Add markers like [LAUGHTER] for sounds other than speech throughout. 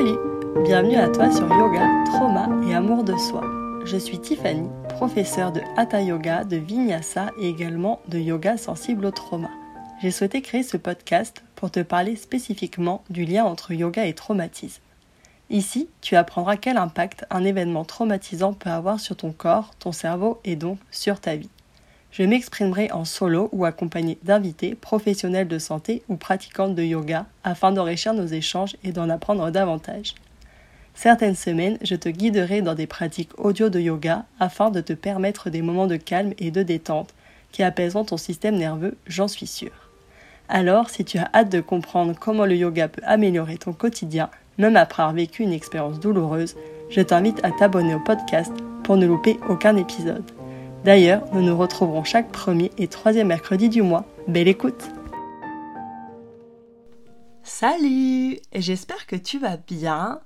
Salut Bienvenue à toi sur Yoga, Trauma et Amour de Soi. Je suis Tiffany, professeure de Hatha Yoga, de Vinyasa et également de Yoga sensible au trauma. J'ai souhaité créer ce podcast pour te parler spécifiquement du lien entre yoga et traumatisme. Ici, tu apprendras quel impact un événement traumatisant peut avoir sur ton corps, ton cerveau et donc sur ta vie. Je m'exprimerai en solo ou accompagné d'invités, professionnels de santé ou pratiquantes de yoga afin d'enrichir nos échanges et d'en apprendre davantage. Certaines semaines, je te guiderai dans des pratiques audio de yoga afin de te permettre des moments de calme et de détente qui apaiseront ton système nerveux, j'en suis sûre. Alors, si tu as hâte de comprendre comment le yoga peut améliorer ton quotidien, même après avoir vécu une expérience douloureuse, je t'invite à t'abonner au podcast pour ne louper aucun épisode. D'ailleurs, nous nous retrouverons chaque premier et troisième mercredi du mois. Belle écoute Salut J'espère que tu vas bien.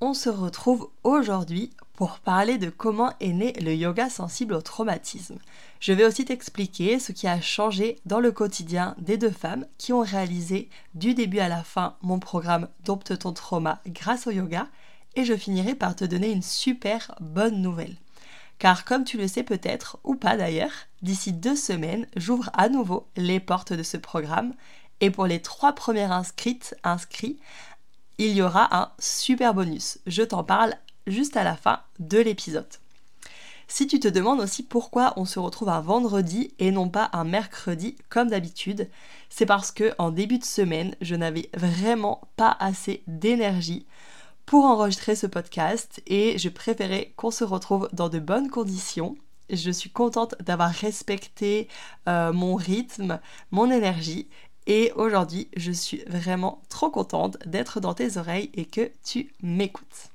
On se retrouve aujourd'hui pour parler de comment est né le yoga sensible au traumatisme. Je vais aussi t'expliquer ce qui a changé dans le quotidien des deux femmes qui ont réalisé du début à la fin mon programme Dompte ton trauma grâce au yoga et je finirai par te donner une super bonne nouvelle. Car comme tu le sais peut-être, ou pas d'ailleurs, d'ici deux semaines, j'ouvre à nouveau les portes de ce programme. Et pour les trois premières inscrites, inscrits, il y aura un super bonus. Je t'en parle juste à la fin de l'épisode. Si tu te demandes aussi pourquoi on se retrouve un vendredi et non pas un mercredi comme d'habitude, c'est parce que en début de semaine, je n'avais vraiment pas assez d'énergie pour enregistrer ce podcast et je préférais qu'on se retrouve dans de bonnes conditions. Je suis contente d'avoir respecté euh, mon rythme, mon énergie et aujourd'hui je suis vraiment trop contente d'être dans tes oreilles et que tu m'écoutes.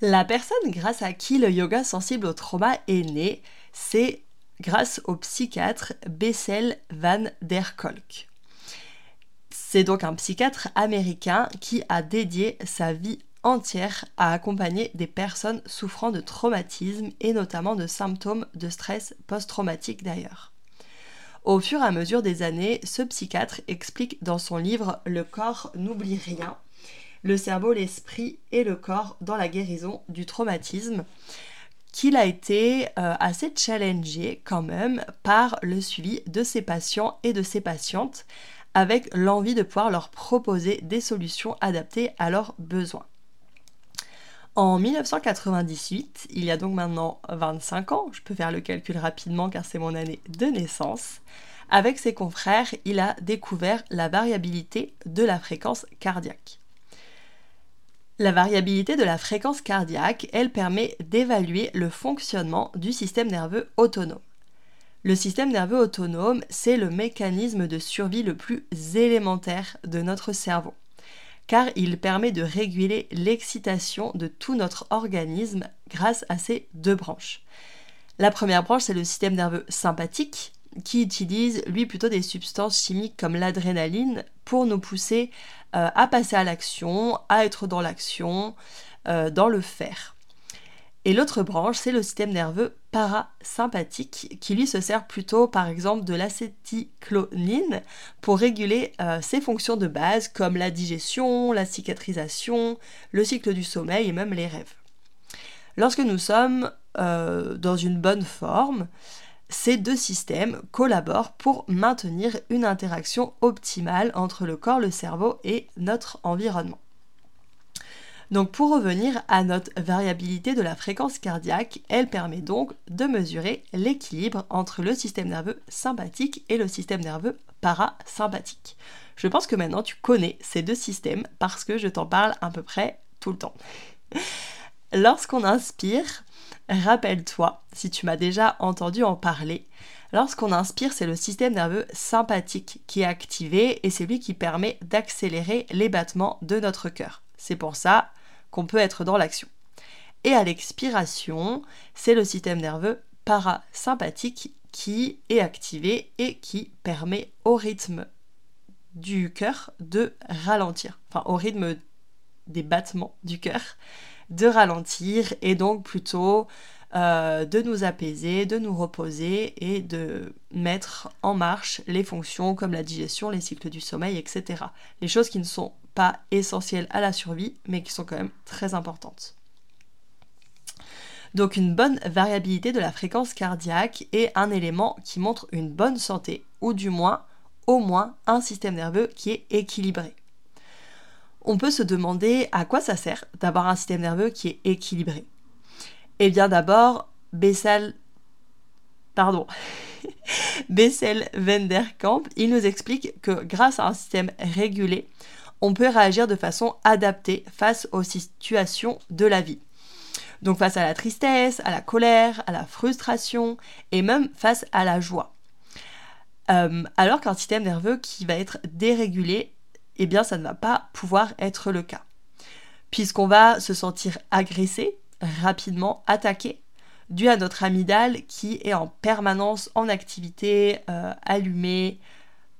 La personne grâce à qui le yoga sensible au trauma est né, c'est grâce au psychiatre Bessel van der Kolk. C'est donc un psychiatre américain qui a dédié sa vie entière à accompagner des personnes souffrant de traumatisme et notamment de symptômes de stress post-traumatique d'ailleurs. Au fur et à mesure des années, ce psychiatre explique dans son livre Le corps n'oublie rien, le cerveau, l'esprit et le corps dans la guérison du traumatisme, qu'il a été euh, assez challengé quand même par le suivi de ses patients et de ses patientes avec l'envie de pouvoir leur proposer des solutions adaptées à leurs besoins. En 1998, il y a donc maintenant 25 ans, je peux faire le calcul rapidement car c'est mon année de naissance, avec ses confrères, il a découvert la variabilité de la fréquence cardiaque. La variabilité de la fréquence cardiaque, elle permet d'évaluer le fonctionnement du système nerveux autonome. Le système nerveux autonome, c'est le mécanisme de survie le plus élémentaire de notre cerveau car il permet de réguler l'excitation de tout notre organisme grâce à ces deux branches. La première branche, c'est le système nerveux sympathique, qui utilise, lui, plutôt des substances chimiques comme l'adrénaline pour nous pousser euh, à passer à l'action, à être dans l'action, euh, dans le faire. Et l'autre branche, c'est le système nerveux parasympathique, qui lui se sert plutôt par exemple de l'acétyclonine pour réguler euh, ses fonctions de base comme la digestion, la cicatrisation, le cycle du sommeil et même les rêves. Lorsque nous sommes euh, dans une bonne forme, ces deux systèmes collaborent pour maintenir une interaction optimale entre le corps, le cerveau et notre environnement. Donc pour revenir à notre variabilité de la fréquence cardiaque, elle permet donc de mesurer l'équilibre entre le système nerveux sympathique et le système nerveux parasympathique. Je pense que maintenant tu connais ces deux systèmes parce que je t'en parle à peu près tout le temps. [LAUGHS] Lorsqu'on inspire, rappelle-toi, si tu m'as déjà entendu en parler, Lorsqu'on inspire, c'est le système nerveux sympathique qui est activé et c'est lui qui permet d'accélérer les battements de notre cœur. C'est pour ça qu'on peut être dans l'action. Et à l'expiration, c'est le système nerveux parasympathique qui est activé et qui permet au rythme du cœur de ralentir, enfin au rythme des battements du cœur, de ralentir et donc plutôt euh, de nous apaiser, de nous reposer et de mettre en marche les fonctions comme la digestion, les cycles du sommeil, etc. Les choses qui ne sont pas essentielles à la survie, mais qui sont quand même très importantes. Donc une bonne variabilité de la fréquence cardiaque est un élément qui montre une bonne santé, ou du moins au moins un système nerveux qui est équilibré. On peut se demander à quoi ça sert d'avoir un système nerveux qui est équilibré. Eh bien d'abord, Bessel, pardon, [LAUGHS] Bessel Venderkamp, il nous explique que grâce à un système régulé, on peut réagir de façon adaptée face aux situations de la vie. Donc face à la tristesse, à la colère, à la frustration et même face à la joie. Euh, alors qu'un système nerveux qui va être dérégulé, eh bien ça ne va pas pouvoir être le cas. Puisqu'on va se sentir agressé, rapidement attaqué, dû à notre amygdale qui est en permanence en activité, euh, allumée,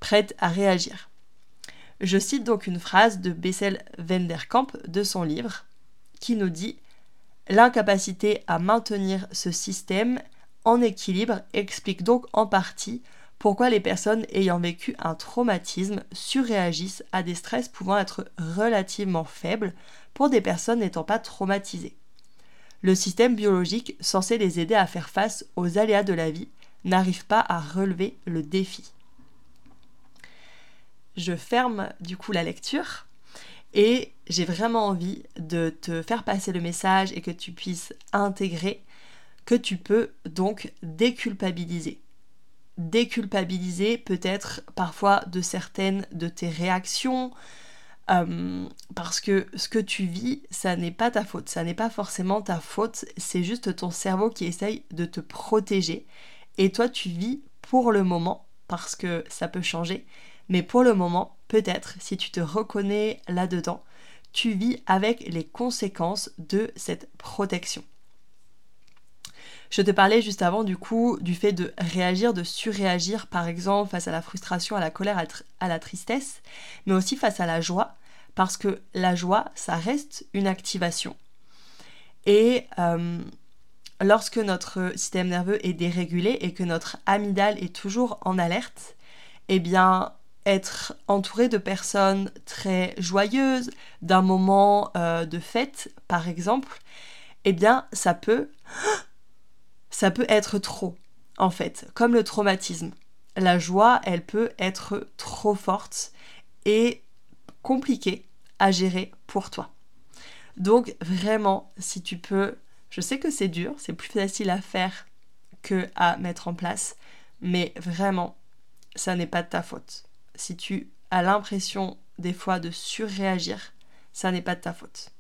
prête à réagir. Je cite donc une phrase de Bessel Venderkamp de son livre qui nous dit L'incapacité à maintenir ce système en équilibre explique donc en partie pourquoi les personnes ayant vécu un traumatisme surréagissent à des stress pouvant être relativement faibles pour des personnes n'étant pas traumatisées. Le système biologique censé les aider à faire face aux aléas de la vie n'arrive pas à relever le défi. Je ferme du coup la lecture et j'ai vraiment envie de te faire passer le message et que tu puisses intégrer que tu peux donc déculpabiliser. Déculpabiliser peut-être parfois de certaines de tes réactions, euh, parce que ce que tu vis, ça n'est pas ta faute, ça n'est pas forcément ta faute, c'est juste ton cerveau qui essaye de te protéger. Et toi, tu vis pour le moment, parce que ça peut changer, mais pour le moment, peut-être, si tu te reconnais là-dedans, tu vis avec les conséquences de cette protection. Je te parlais juste avant du coup du fait de réagir, de surréagir par exemple face à la frustration, à la colère, à la tristesse, mais aussi face à la joie, parce que la joie, ça reste une activation. Et euh, lorsque notre système nerveux est dérégulé et que notre amygdale est toujours en alerte, eh bien être entouré de personnes très joyeuses, d'un moment euh, de fête par exemple, eh bien ça peut [GASPS] ça peut être trop en fait, comme le traumatisme. La joie, elle peut être trop forte et compliquée à gérer pour toi. Donc vraiment, si tu peux, je sais que c'est dur, c'est plus facile à faire que à mettre en place, mais vraiment, ça n'est pas de ta faute si tu as l'impression des fois de surréagir, ça n'est pas de ta faute.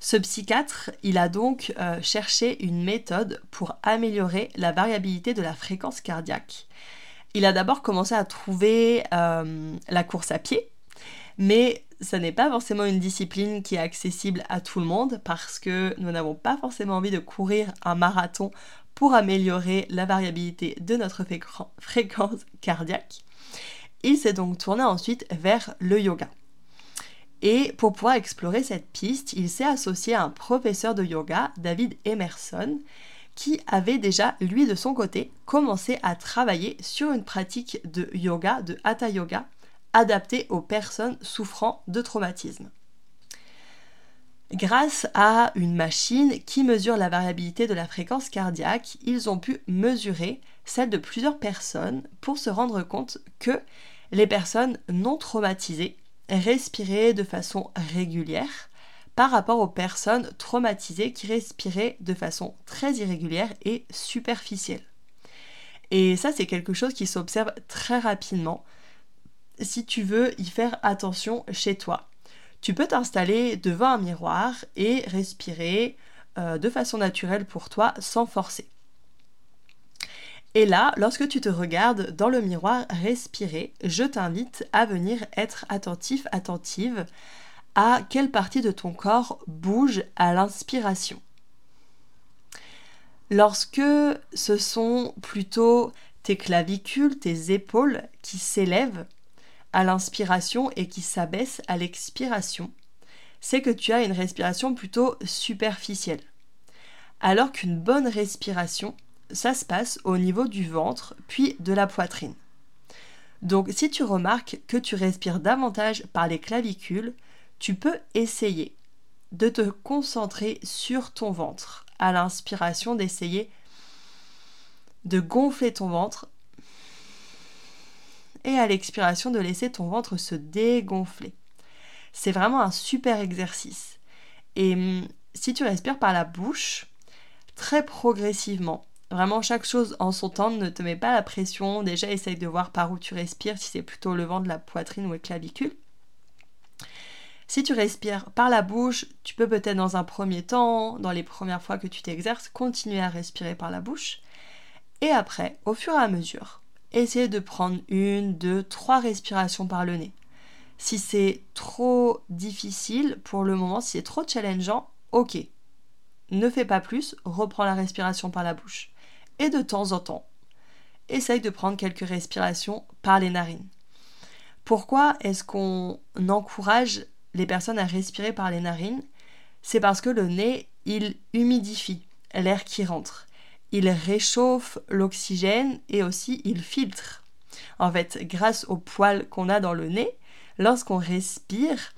Ce psychiatre, il a donc euh, cherché une méthode pour améliorer la variabilité de la fréquence cardiaque. Il a d'abord commencé à trouver euh, la course à pied, mais ce n'est pas forcément une discipline qui est accessible à tout le monde parce que nous n'avons pas forcément envie de courir un marathon pour améliorer la variabilité de notre fréquence cardiaque. Il s'est donc tourné ensuite vers le yoga. Et pour pouvoir explorer cette piste, il s'est associé à un professeur de yoga, David Emerson, qui avait déjà, lui de son côté, commencé à travailler sur une pratique de yoga, de hatha yoga, adaptée aux personnes souffrant de traumatisme Grâce à une machine qui mesure la variabilité de la fréquence cardiaque, ils ont pu mesurer celle de plusieurs personnes pour se rendre compte que les personnes non traumatisées respiraient de façon régulière par rapport aux personnes traumatisées qui respiraient de façon très irrégulière et superficielle. Et ça, c'est quelque chose qui s'observe très rapidement si tu veux y faire attention chez toi tu peux t'installer devant un miroir et respirer euh, de façon naturelle pour toi sans forcer. Et là, lorsque tu te regardes dans le miroir respirer, je t'invite à venir être attentif, attentive à quelle partie de ton corps bouge à l'inspiration. Lorsque ce sont plutôt tes clavicules, tes épaules qui s'élèvent, à l'inspiration et qui s'abaisse à l'expiration, c'est que tu as une respiration plutôt superficielle. Alors qu'une bonne respiration, ça se passe au niveau du ventre puis de la poitrine. Donc si tu remarques que tu respires davantage par les clavicules, tu peux essayer de te concentrer sur ton ventre. À l'inspiration, d'essayer de gonfler ton ventre et à l'expiration de laisser ton ventre se dégonfler. C'est vraiment un super exercice. Et hum, si tu respires par la bouche, très progressivement, vraiment chaque chose en son temps, ne te mets pas la pression, déjà essaye de voir par où tu respires, si c'est plutôt le vent de la poitrine ou les clavicules. Si tu respires par la bouche, tu peux peut-être dans un premier temps, dans les premières fois que tu t'exerces, continuer à respirer par la bouche. Et après, au fur et à mesure, essayer de prendre une, deux, trois respirations par le nez. Si c'est trop difficile pour le moment, si c'est trop challengeant, ok. Ne fais pas plus, reprends la respiration par la bouche. Et de temps en temps, essaye de prendre quelques respirations par les narines. Pourquoi est-ce qu'on encourage les personnes à respirer par les narines? C'est parce que le nez, il humidifie l'air qui rentre. Il réchauffe l'oxygène et aussi il filtre. En fait, grâce aux poils qu'on a dans le nez, lorsqu'on respire,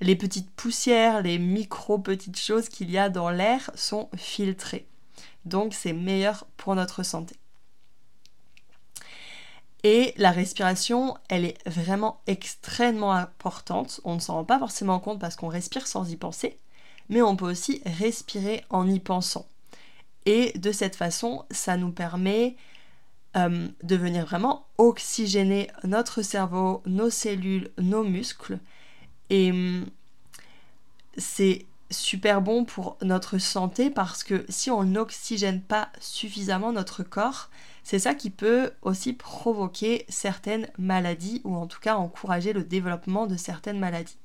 les petites poussières, les micro petites choses qu'il y a dans l'air sont filtrées. Donc c'est meilleur pour notre santé. Et la respiration, elle est vraiment extrêmement importante. On ne s'en rend pas forcément compte parce qu'on respire sans y penser, mais on peut aussi respirer en y pensant. Et de cette façon, ça nous permet euh, de venir vraiment oxygéner notre cerveau, nos cellules, nos muscles. Et hum, c'est super bon pour notre santé parce que si on n'oxygène pas suffisamment notre corps, c'est ça qui peut aussi provoquer certaines maladies ou en tout cas encourager le développement de certaines maladies.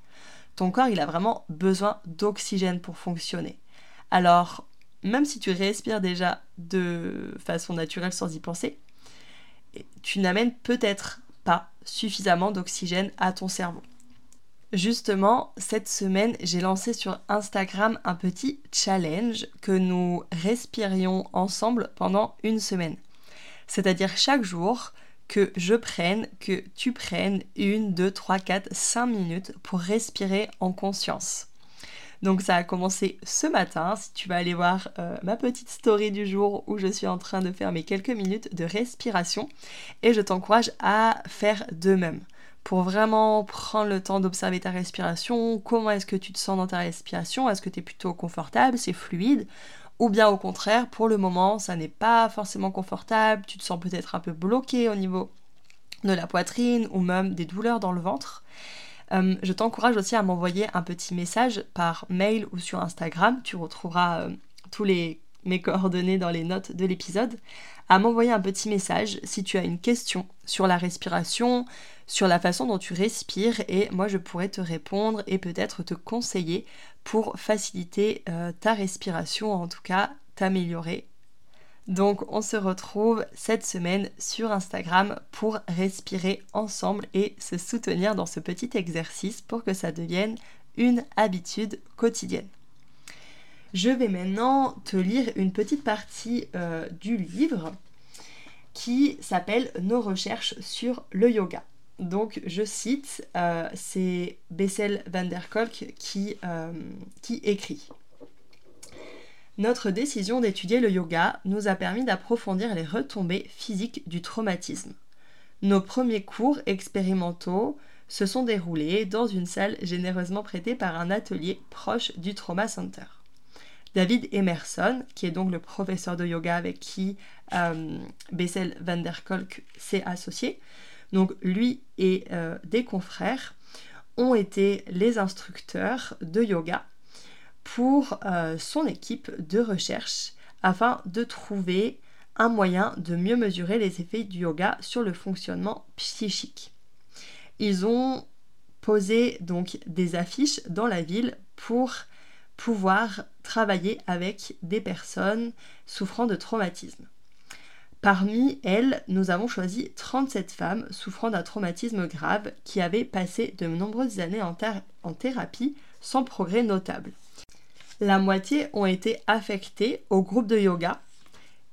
Ton corps, il a vraiment besoin d'oxygène pour fonctionner. Alors, même si tu respires déjà de façon naturelle sans y penser, tu n'amènes peut-être pas suffisamment d'oxygène à ton cerveau. Justement, cette semaine, j'ai lancé sur Instagram un petit challenge que nous respirions ensemble pendant une semaine. C'est-à-dire chaque jour que je prenne, que tu prennes une, deux, trois, quatre, cinq minutes pour respirer en conscience. Donc ça a commencé ce matin, si tu vas aller voir euh, ma petite story du jour où je suis en train de faire mes quelques minutes de respiration et je t'encourage à faire de même. Pour vraiment prendre le temps d'observer ta respiration, comment est-ce que tu te sens dans ta respiration, est-ce que tu es plutôt confortable, c'est fluide, ou bien au contraire, pour le moment, ça n'est pas forcément confortable, tu te sens peut-être un peu bloqué au niveau de la poitrine ou même des douleurs dans le ventre. Euh, je t'encourage aussi à m'envoyer un petit message par mail ou sur Instagram. Tu retrouveras euh, tous mes coordonnées dans les notes de l'épisode, à m'envoyer un petit message si tu as une question sur la respiration, sur la façon dont tu respires et moi je pourrais te répondre et peut-être te conseiller pour faciliter euh, ta respiration, en tout cas t'améliorer donc on se retrouve cette semaine sur Instagram pour respirer ensemble et se soutenir dans ce petit exercice pour que ça devienne une habitude quotidienne. Je vais maintenant te lire une petite partie euh, du livre qui s'appelle Nos recherches sur le yoga. Donc je cite, euh, c'est Bessel van der Kolk qui, euh, qui écrit. Notre décision d'étudier le yoga nous a permis d'approfondir les retombées physiques du traumatisme. Nos premiers cours expérimentaux se sont déroulés dans une salle généreusement prêtée par un atelier proche du Trauma Center. David Emerson, qui est donc le professeur de yoga avec qui euh, Bessel van der Kolk s'est associé, donc lui et euh, des confrères ont été les instructeurs de yoga pour euh, son équipe de recherche afin de trouver un moyen de mieux mesurer les effets du yoga sur le fonctionnement psychique. Ils ont posé donc des affiches dans la ville pour pouvoir travailler avec des personnes souffrant de traumatisme. Parmi elles, nous avons choisi 37 femmes souffrant d'un traumatisme grave qui avaient passé de nombreuses années en, en thérapie sans progrès notable. La moitié ont été affectées au groupe de yoga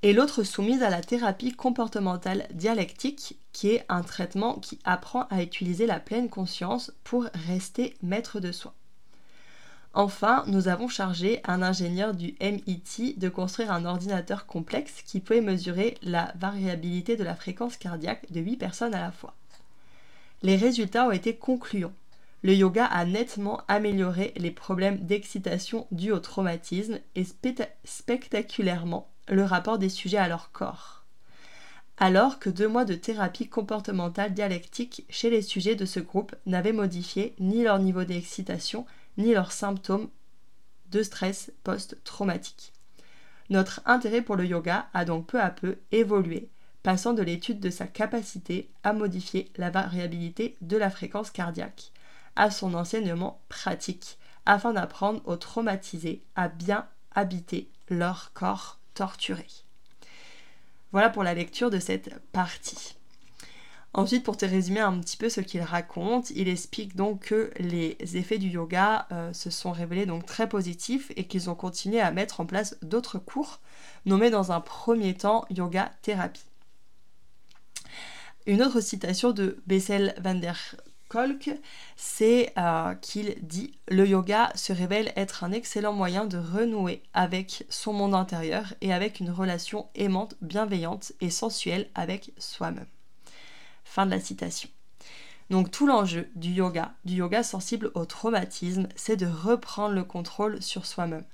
et l'autre soumise à la thérapie comportementale dialectique qui est un traitement qui apprend à utiliser la pleine conscience pour rester maître de soi. Enfin, nous avons chargé un ingénieur du MIT de construire un ordinateur complexe qui pouvait mesurer la variabilité de la fréquence cardiaque de 8 personnes à la fois. Les résultats ont été concluants. Le yoga a nettement amélioré les problèmes d'excitation dus au traumatisme et spectaculairement le rapport des sujets à leur corps. Alors que deux mois de thérapie comportementale dialectique chez les sujets de ce groupe n'avaient modifié ni leur niveau d'excitation ni leurs symptômes de stress post-traumatique. Notre intérêt pour le yoga a donc peu à peu évolué, passant de l'étude de sa capacité à modifier la variabilité de la fréquence cardiaque à son enseignement pratique, afin d'apprendre aux traumatisés à bien habiter leur corps torturé. Voilà pour la lecture de cette partie. Ensuite, pour te résumer un petit peu ce qu'il raconte, il explique donc que les effets du yoga euh, se sont révélés donc très positifs et qu'ils ont continué à mettre en place d'autres cours nommés dans un premier temps yoga thérapie. Une autre citation de Bessel van der C'est euh, qu'il dit Le yoga se révèle être un excellent moyen de renouer avec son monde intérieur et avec une relation aimante, bienveillante et sensuelle avec soi-même. Fin de la citation. Donc tout l'enjeu du yoga, du yoga sensible au traumatisme, c'est de reprendre le contrôle sur soi-même,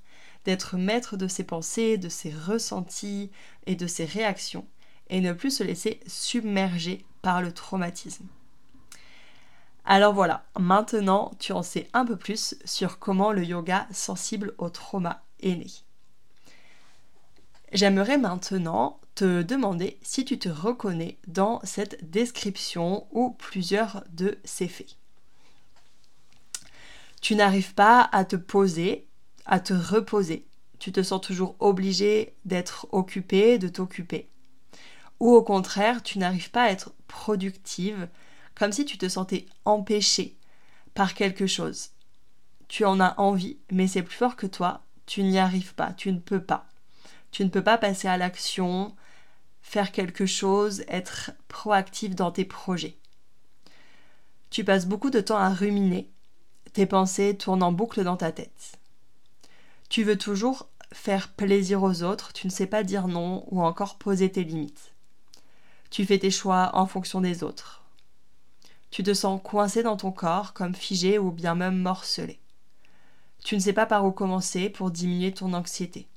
d'être maître de ses pensées, de ses ressentis et de ses réactions, et ne plus se laisser submerger par le traumatisme. Alors voilà, maintenant tu en sais un peu plus sur comment le yoga sensible au trauma est né. J'aimerais maintenant te demander si tu te reconnais dans cette description ou plusieurs de ces faits. Tu n'arrives pas à te poser, à te reposer. Tu te sens toujours obligé d'être occupé, de t'occuper. Ou au contraire, tu n'arrives pas à être productive, comme si tu te sentais empêché par quelque chose. Tu en as envie, mais c'est plus fort que toi, tu n'y arrives pas, tu ne peux pas. Tu ne peux pas passer à l'action, faire quelque chose, être proactif dans tes projets. Tu passes beaucoup de temps à ruminer, tes pensées tournent en boucle dans ta tête. Tu veux toujours faire plaisir aux autres, tu ne sais pas dire non ou encore poser tes limites. Tu fais tes choix en fonction des autres. Tu te sens coincé dans ton corps, comme figé ou bien même morcelé. Tu ne sais pas par où commencer pour diminuer ton anxiété.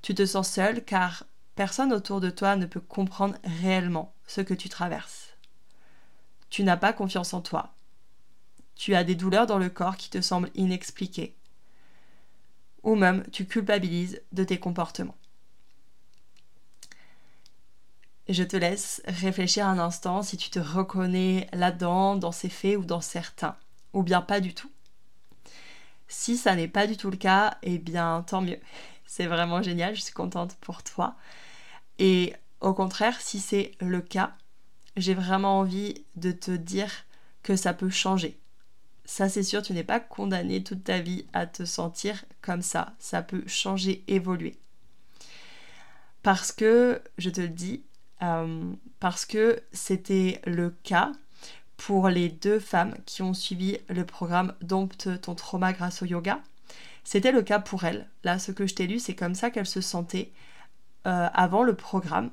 Tu te sens seul car personne autour de toi ne peut comprendre réellement ce que tu traverses. Tu n'as pas confiance en toi. Tu as des douleurs dans le corps qui te semblent inexpliquées. Ou même tu culpabilises de tes comportements. Je te laisse réfléchir un instant si tu te reconnais là-dedans, dans ces faits ou dans certains, ou bien pas du tout. Si ça n'est pas du tout le cas, eh bien tant mieux. [LAUGHS] C'est vraiment génial, je suis contente pour toi. Et au contraire, si c'est le cas, j'ai vraiment envie de te dire que ça peut changer. Ça c'est sûr, tu n'es pas condamné toute ta vie à te sentir comme ça. Ça peut changer, évoluer. Parce que, je te le dis, euh, parce que c'était le cas pour les deux femmes qui ont suivi le programme Dompte ton trauma grâce au yoga. C'était le cas pour elle. Là, ce que je t'ai lu, c'est comme ça qu'elle se sentait euh, avant le programme.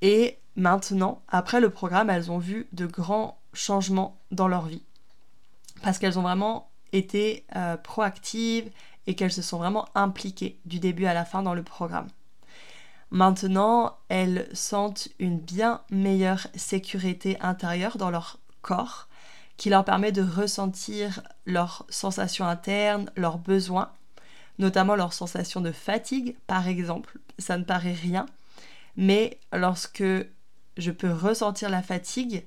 Et maintenant, après le programme, elles ont vu de grands changements dans leur vie. Parce qu'elles ont vraiment été euh, proactives et qu'elles se sont vraiment impliquées du début à la fin dans le programme. Maintenant, elles sentent une bien meilleure sécurité intérieure dans leur corps qui leur permet de ressentir leurs sensations internes, leurs besoins, notamment leurs sensations de fatigue, par exemple. Ça ne paraît rien, mais lorsque je peux ressentir la fatigue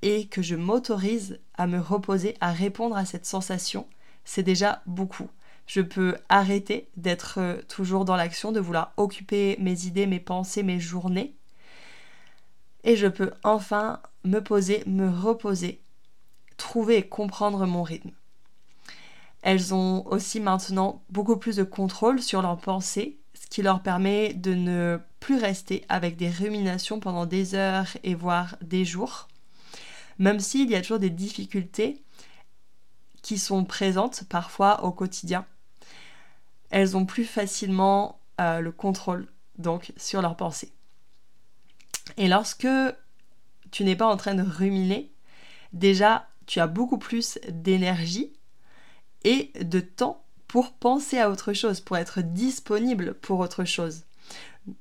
et que je m'autorise à me reposer, à répondre à cette sensation, c'est déjà beaucoup. Je peux arrêter d'être euh, toujours dans l'action, de vouloir occuper mes idées, mes pensées, mes journées. Et je peux enfin me poser, me reposer trouver et comprendre mon rythme. Elles ont aussi maintenant beaucoup plus de contrôle sur leurs pensées, ce qui leur permet de ne plus rester avec des ruminations pendant des heures et voire des jours. Même s'il y a toujours des difficultés qui sont présentes parfois au quotidien, elles ont plus facilement euh, le contrôle donc sur leurs pensées. Et lorsque tu n'es pas en train de ruminer, déjà tu as beaucoup plus d'énergie et de temps pour penser à autre chose, pour être disponible pour autre chose.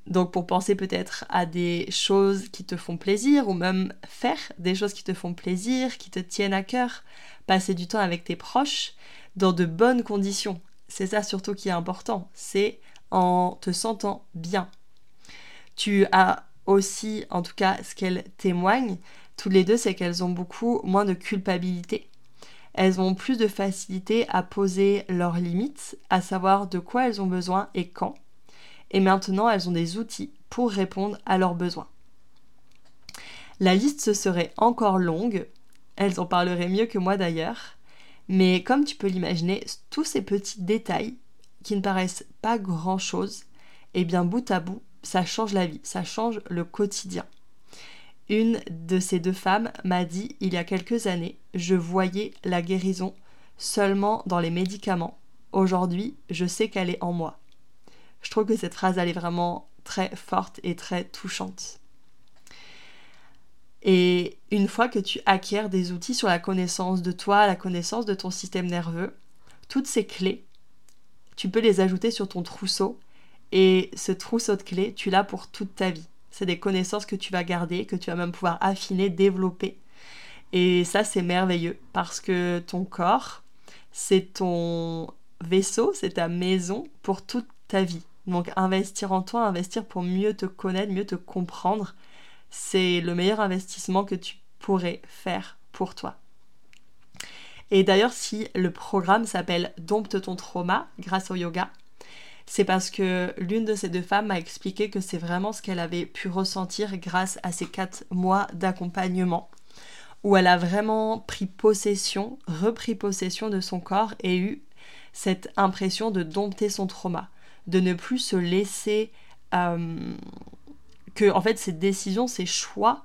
Donc pour penser peut-être à des choses qui te font plaisir ou même faire des choses qui te font plaisir, qui te tiennent à cœur, passer du temps avec tes proches dans de bonnes conditions. C'est ça surtout qui est important, c'est en te sentant bien. Tu as aussi, en tout cas ce qu'elles témoignent, toutes les deux, c'est qu'elles ont beaucoup moins de culpabilité. Elles ont plus de facilité à poser leurs limites, à savoir de quoi elles ont besoin et quand. Et maintenant, elles ont des outils pour répondre à leurs besoins. La liste se serait encore longue, elles en parleraient mieux que moi d'ailleurs, mais comme tu peux l'imaginer, tous ces petits détails qui ne paraissent pas grand-chose, eh bien bout à bout, ça change la vie, ça change le quotidien. Une de ces deux femmes m'a dit il y a quelques années, je voyais la guérison seulement dans les médicaments. Aujourd'hui, je sais qu'elle est en moi. Je trouve que cette phrase, elle est vraiment très forte et très touchante. Et une fois que tu acquiers des outils sur la connaissance de toi, la connaissance de ton système nerveux, toutes ces clés, tu peux les ajouter sur ton trousseau. Et ce trousseau de clés, tu l'as pour toute ta vie. C'est des connaissances que tu vas garder, que tu vas même pouvoir affiner, développer. Et ça, c'est merveilleux parce que ton corps, c'est ton vaisseau, c'est ta maison pour toute ta vie. Donc investir en toi, investir pour mieux te connaître, mieux te comprendre, c'est le meilleur investissement que tu pourrais faire pour toi. Et d'ailleurs, si le programme s'appelle Dompte ton trauma grâce au yoga, c'est parce que l'une de ces deux femmes m'a expliqué que c'est vraiment ce qu'elle avait pu ressentir grâce à ces quatre mois d'accompagnement, où elle a vraiment pris possession, repris possession de son corps et eu cette impression de dompter son trauma, de ne plus se laisser... Euh, que en fait ces décisions, ces choix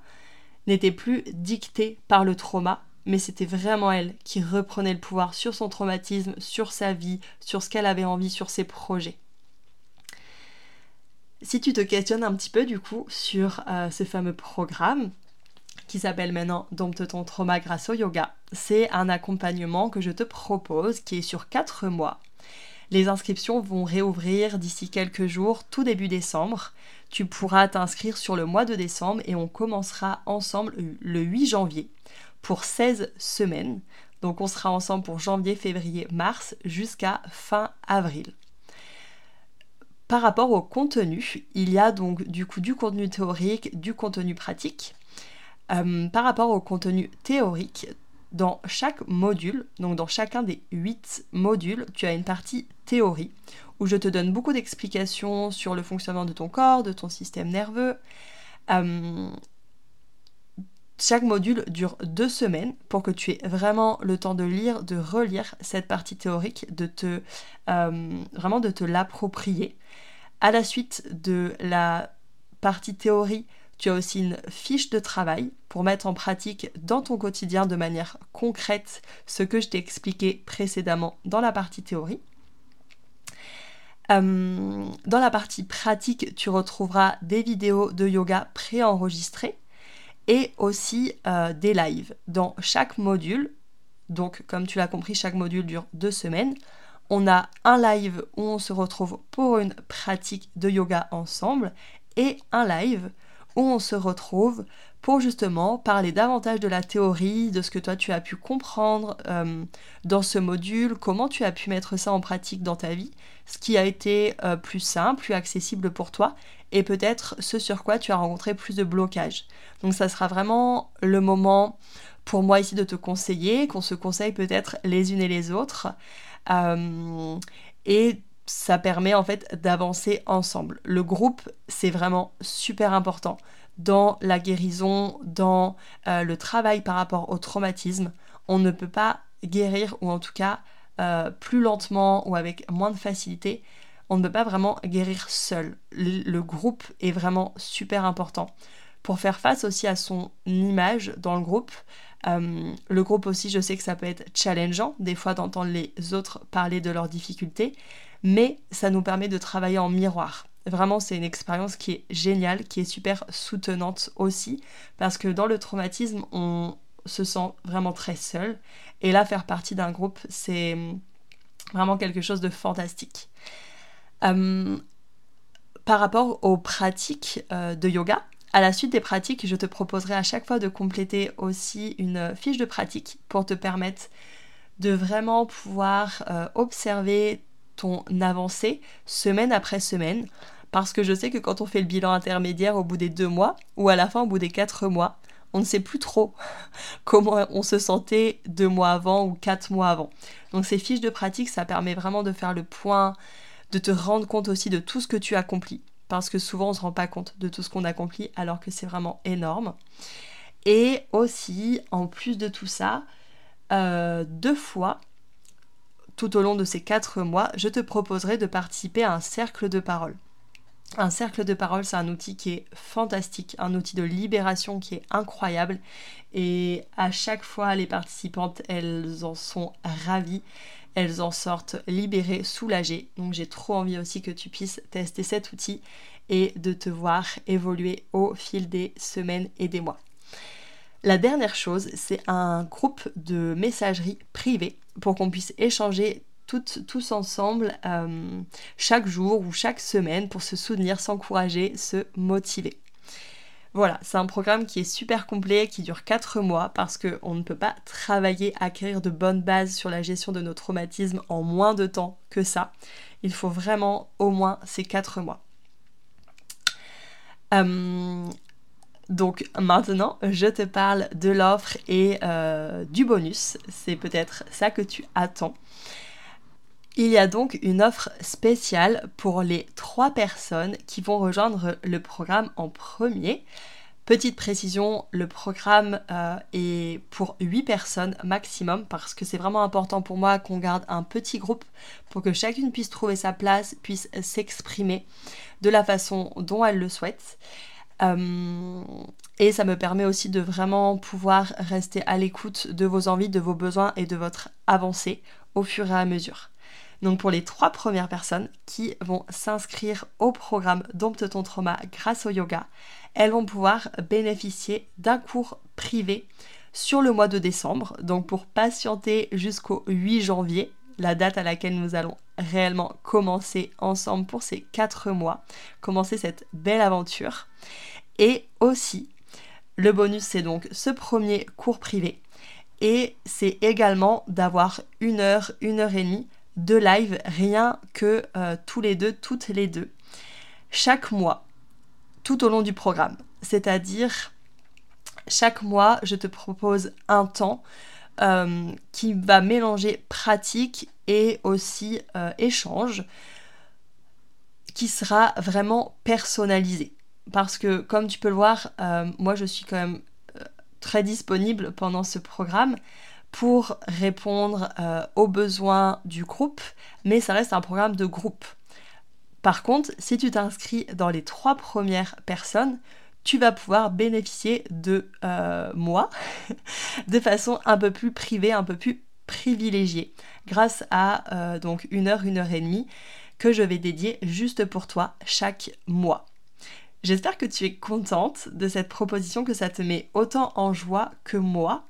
n'étaient plus dictés par le trauma, mais c'était vraiment elle qui reprenait le pouvoir sur son traumatisme, sur sa vie, sur ce qu'elle avait envie, sur ses projets. Si tu te questionnes un petit peu du coup sur euh, ce fameux programme qui s'appelle maintenant Dompte ton trauma grâce au yoga, c'est un accompagnement que je te propose qui est sur 4 mois. Les inscriptions vont réouvrir d'ici quelques jours, tout début décembre. Tu pourras t'inscrire sur le mois de décembre et on commencera ensemble le 8 janvier pour 16 semaines. Donc on sera ensemble pour janvier, février, mars jusqu'à fin avril. Par rapport au contenu, il y a donc du coup du contenu théorique, du contenu pratique. Euh, par rapport au contenu théorique, dans chaque module, donc dans chacun des 8 modules, tu as une partie théorie où je te donne beaucoup d'explications sur le fonctionnement de ton corps, de ton système nerveux. Euh, chaque module dure deux semaines pour que tu aies vraiment le temps de lire, de relire cette partie théorique, de te euh, vraiment de te l'approprier. À la suite de la partie théorie, tu as aussi une fiche de travail pour mettre en pratique dans ton quotidien de manière concrète ce que je t'ai expliqué précédemment dans la partie théorie. Euh, dans la partie pratique, tu retrouveras des vidéos de yoga préenregistrées et aussi euh, des lives. Dans chaque module, donc comme tu l'as compris, chaque module dure deux semaines, on a un live où on se retrouve pour une pratique de yoga ensemble et un live on se retrouve pour justement parler davantage de la théorie, de ce que toi tu as pu comprendre euh, dans ce module, comment tu as pu mettre ça en pratique dans ta vie, ce qui a été euh, plus simple, plus accessible pour toi, et peut-être ce sur quoi tu as rencontré plus de blocages. Donc ça sera vraiment le moment pour moi ici de te conseiller, qu'on se conseille peut-être les unes et les autres. Euh, et ça permet en fait d'avancer ensemble. Le groupe, c'est vraiment super important dans la guérison, dans euh, le travail par rapport au traumatisme. On ne peut pas guérir, ou en tout cas euh, plus lentement ou avec moins de facilité, on ne peut pas vraiment guérir seul. Le groupe est vraiment super important pour faire face aussi à son image dans le groupe. Euh, le groupe aussi, je sais que ça peut être challengeant, des fois d'entendre les autres parler de leurs difficultés, mais ça nous permet de travailler en miroir. Vraiment, c'est une expérience qui est géniale, qui est super soutenante aussi, parce que dans le traumatisme, on se sent vraiment très seul. Et là, faire partie d'un groupe, c'est vraiment quelque chose de fantastique. Euh, par rapport aux pratiques euh, de yoga, à la suite des pratiques, je te proposerai à chaque fois de compléter aussi une fiche de pratique pour te permettre de vraiment pouvoir euh, observer ton avancée semaine après semaine. Parce que je sais que quand on fait le bilan intermédiaire au bout des deux mois, ou à la fin au bout des quatre mois, on ne sait plus trop [LAUGHS] comment on se sentait deux mois avant ou quatre mois avant. Donc ces fiches de pratique, ça permet vraiment de faire le point, de te rendre compte aussi de tout ce que tu accomplis parce que souvent on ne se rend pas compte de tout ce qu'on accomplit alors que c'est vraiment énorme. Et aussi, en plus de tout ça, euh, deux fois, tout au long de ces quatre mois, je te proposerai de participer à un cercle de parole. Un cercle de parole, c'est un outil qui est fantastique, un outil de libération qui est incroyable. Et à chaque fois, les participantes, elles en sont ravies elles en sortent libérées, soulagées. Donc j'ai trop envie aussi que tu puisses tester cet outil et de te voir évoluer au fil des semaines et des mois. La dernière chose, c'est un groupe de messagerie privée pour qu'on puisse échanger tous ensemble euh, chaque jour ou chaque semaine pour se soutenir, s'encourager, se motiver. Voilà, c'est un programme qui est super complet, qui dure 4 mois parce qu'on ne peut pas travailler, acquérir de bonnes bases sur la gestion de nos traumatismes en moins de temps que ça. Il faut vraiment au moins ces 4 mois. Euh, donc maintenant, je te parle de l'offre et euh, du bonus. C'est peut-être ça que tu attends. Il y a donc une offre spéciale pour les trois personnes qui vont rejoindre le programme en premier. Petite précision, le programme euh, est pour 8 personnes maximum parce que c'est vraiment important pour moi qu'on garde un petit groupe pour que chacune puisse trouver sa place, puisse s'exprimer de la façon dont elle le souhaite. Euh, et ça me permet aussi de vraiment pouvoir rester à l'écoute de vos envies, de vos besoins et de votre avancée au fur et à mesure. Donc pour les trois premières personnes qui vont s'inscrire au programme Dompte ton trauma grâce au yoga, elles vont pouvoir bénéficier d'un cours privé sur le mois de décembre. Donc pour patienter jusqu'au 8 janvier, la date à laquelle nous allons réellement commencer ensemble pour ces quatre mois, commencer cette belle aventure. Et aussi, le bonus, c'est donc ce premier cours privé. Et c'est également d'avoir une heure, une heure et demie deux lives, rien que euh, tous les deux, toutes les deux, chaque mois, tout au long du programme. C'est-à-dire, chaque mois, je te propose un temps euh, qui va mélanger pratique et aussi euh, échange, qui sera vraiment personnalisé. Parce que, comme tu peux le voir, moi, je suis quand même très disponible pendant ce programme pour répondre euh, aux besoins du groupe, mais ça reste un programme de groupe. Par contre, si tu t'inscris dans les trois premières personnes, tu vas pouvoir bénéficier de euh, moi [LAUGHS] de façon un peu plus privée, un peu plus privilégiée, grâce à euh, donc une heure, une heure et demie que je vais dédier juste pour toi chaque mois. J'espère que tu es contente de cette proposition, que ça te met autant en joie que moi.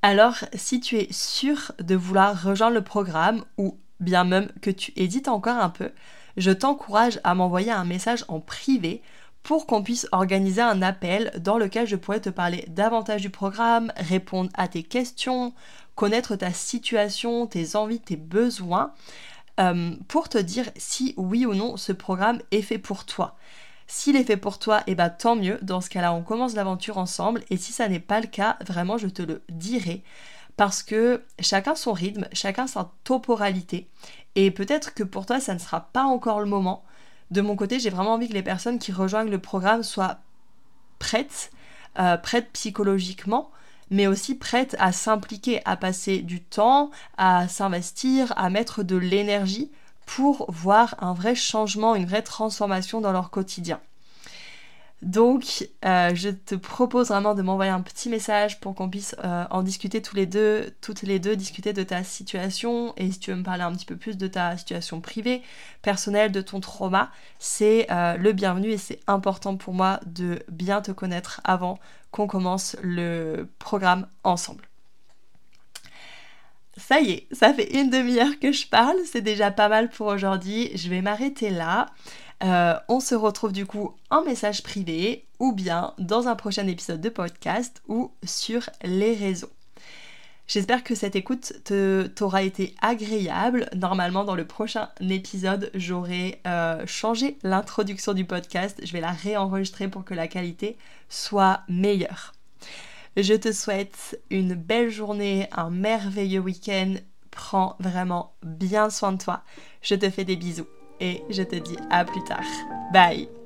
Alors, si tu es sûr de vouloir rejoindre le programme ou bien même que tu hésites encore un peu, je t'encourage à m'envoyer un message en privé pour qu'on puisse organiser un appel dans lequel je pourrais te parler davantage du programme, répondre à tes questions, connaître ta situation, tes envies, tes besoins, euh, pour te dire si oui ou non ce programme est fait pour toi. S'il est fait pour toi, eh bah tant mieux. Dans ce cas-là, on commence l'aventure ensemble. Et si ça n'est pas le cas, vraiment, je te le dirai. Parce que chacun son rythme, chacun sa temporalité. Et peut-être que pour toi, ça ne sera pas encore le moment. De mon côté, j'ai vraiment envie que les personnes qui rejoignent le programme soient prêtes, euh, prêtes psychologiquement, mais aussi prêtes à s'impliquer, à passer du temps, à s'investir, à mettre de l'énergie pour voir un vrai changement, une vraie transformation dans leur quotidien. Donc, euh, je te propose vraiment de m'envoyer un petit message pour qu'on puisse euh, en discuter tous les deux, toutes les deux, discuter de ta situation. Et si tu veux me parler un petit peu plus de ta situation privée, personnelle, de ton trauma, c'est euh, le bienvenu et c'est important pour moi de bien te connaître avant qu'on commence le programme ensemble. Ça y est, ça fait une demi-heure que je parle, c'est déjà pas mal pour aujourd'hui. Je vais m'arrêter là. Euh, on se retrouve du coup en message privé ou bien dans un prochain épisode de podcast ou sur les réseaux. J'espère que cette écoute t'aura été agréable. Normalement, dans le prochain épisode, j'aurai euh, changé l'introduction du podcast. Je vais la réenregistrer pour que la qualité soit meilleure. Je te souhaite une belle journée, un merveilleux week-end. Prends vraiment bien soin de toi. Je te fais des bisous et je te dis à plus tard. Bye